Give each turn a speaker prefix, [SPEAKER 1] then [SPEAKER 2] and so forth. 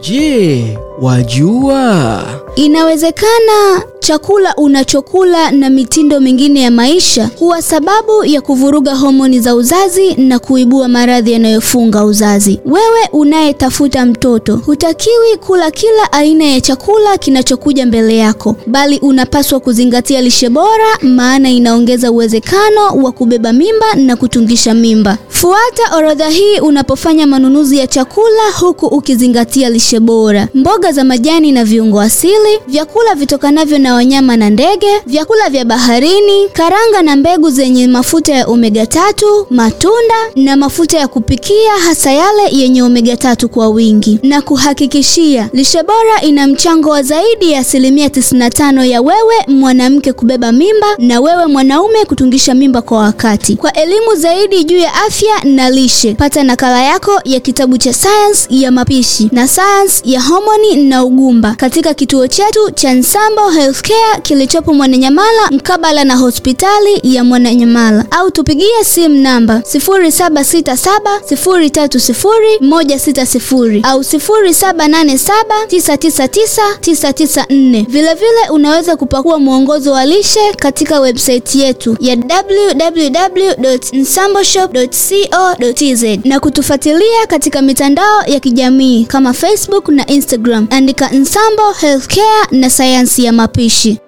[SPEAKER 1] Je, wajua?
[SPEAKER 2] Inawezekana chakula unachokula na mitindo mingine ya maisha huwa sababu ya kuvuruga homoni za uzazi na kuibua maradhi yanayofunga uzazi. Wewe unayetafuta mtoto, hutakiwi kula kila aina ya chakula kinachokuja mbele yako, bali unapaswa kuzingatia lishe bora, maana inaongeza uwezekano wa kubeba mimba na kutungisha mimba. Fuata orodha hii unapofanya manunuzi ya chakula huku ukizingatia lishe bora. Mboga za majani na viungo asili, vyakula vitokanavyo na wanyama na ndege, vyakula vya baharini, karanga na mbegu zenye mafuta ya omega tatu, matunda na mafuta ya kupikia hasa yale yenye omega tatu kwa wingi. Na kuhakikishia, lishe bora ina mchango wa zaidi ya asilimia 95 ya wewe mwanamke kubeba mimba na wewe mwanaume kutungisha mimba kwa wakati. Kwa elimu zaidi juu ya afya na lishe, pata nakala yako ya kitabu cha sayansi ya mapishi na sayansi ya homoni na ugumba katika kituo chetu cha Nsambo Healthcare kilichopo Mwananyamala mkabala na hospitali ya Mwananyamala au tupigie simu namba 0767030160 au 0787999994. Vilevile unaweza kupakua mwongozo wa lishe katika website yetu ya www.nsamboshop.co.tz na kutufuatilia katika mitandao ya kijamii kama Facebook na Instagram. Andika Nsambo Healthcare na sayansi ya mapishi.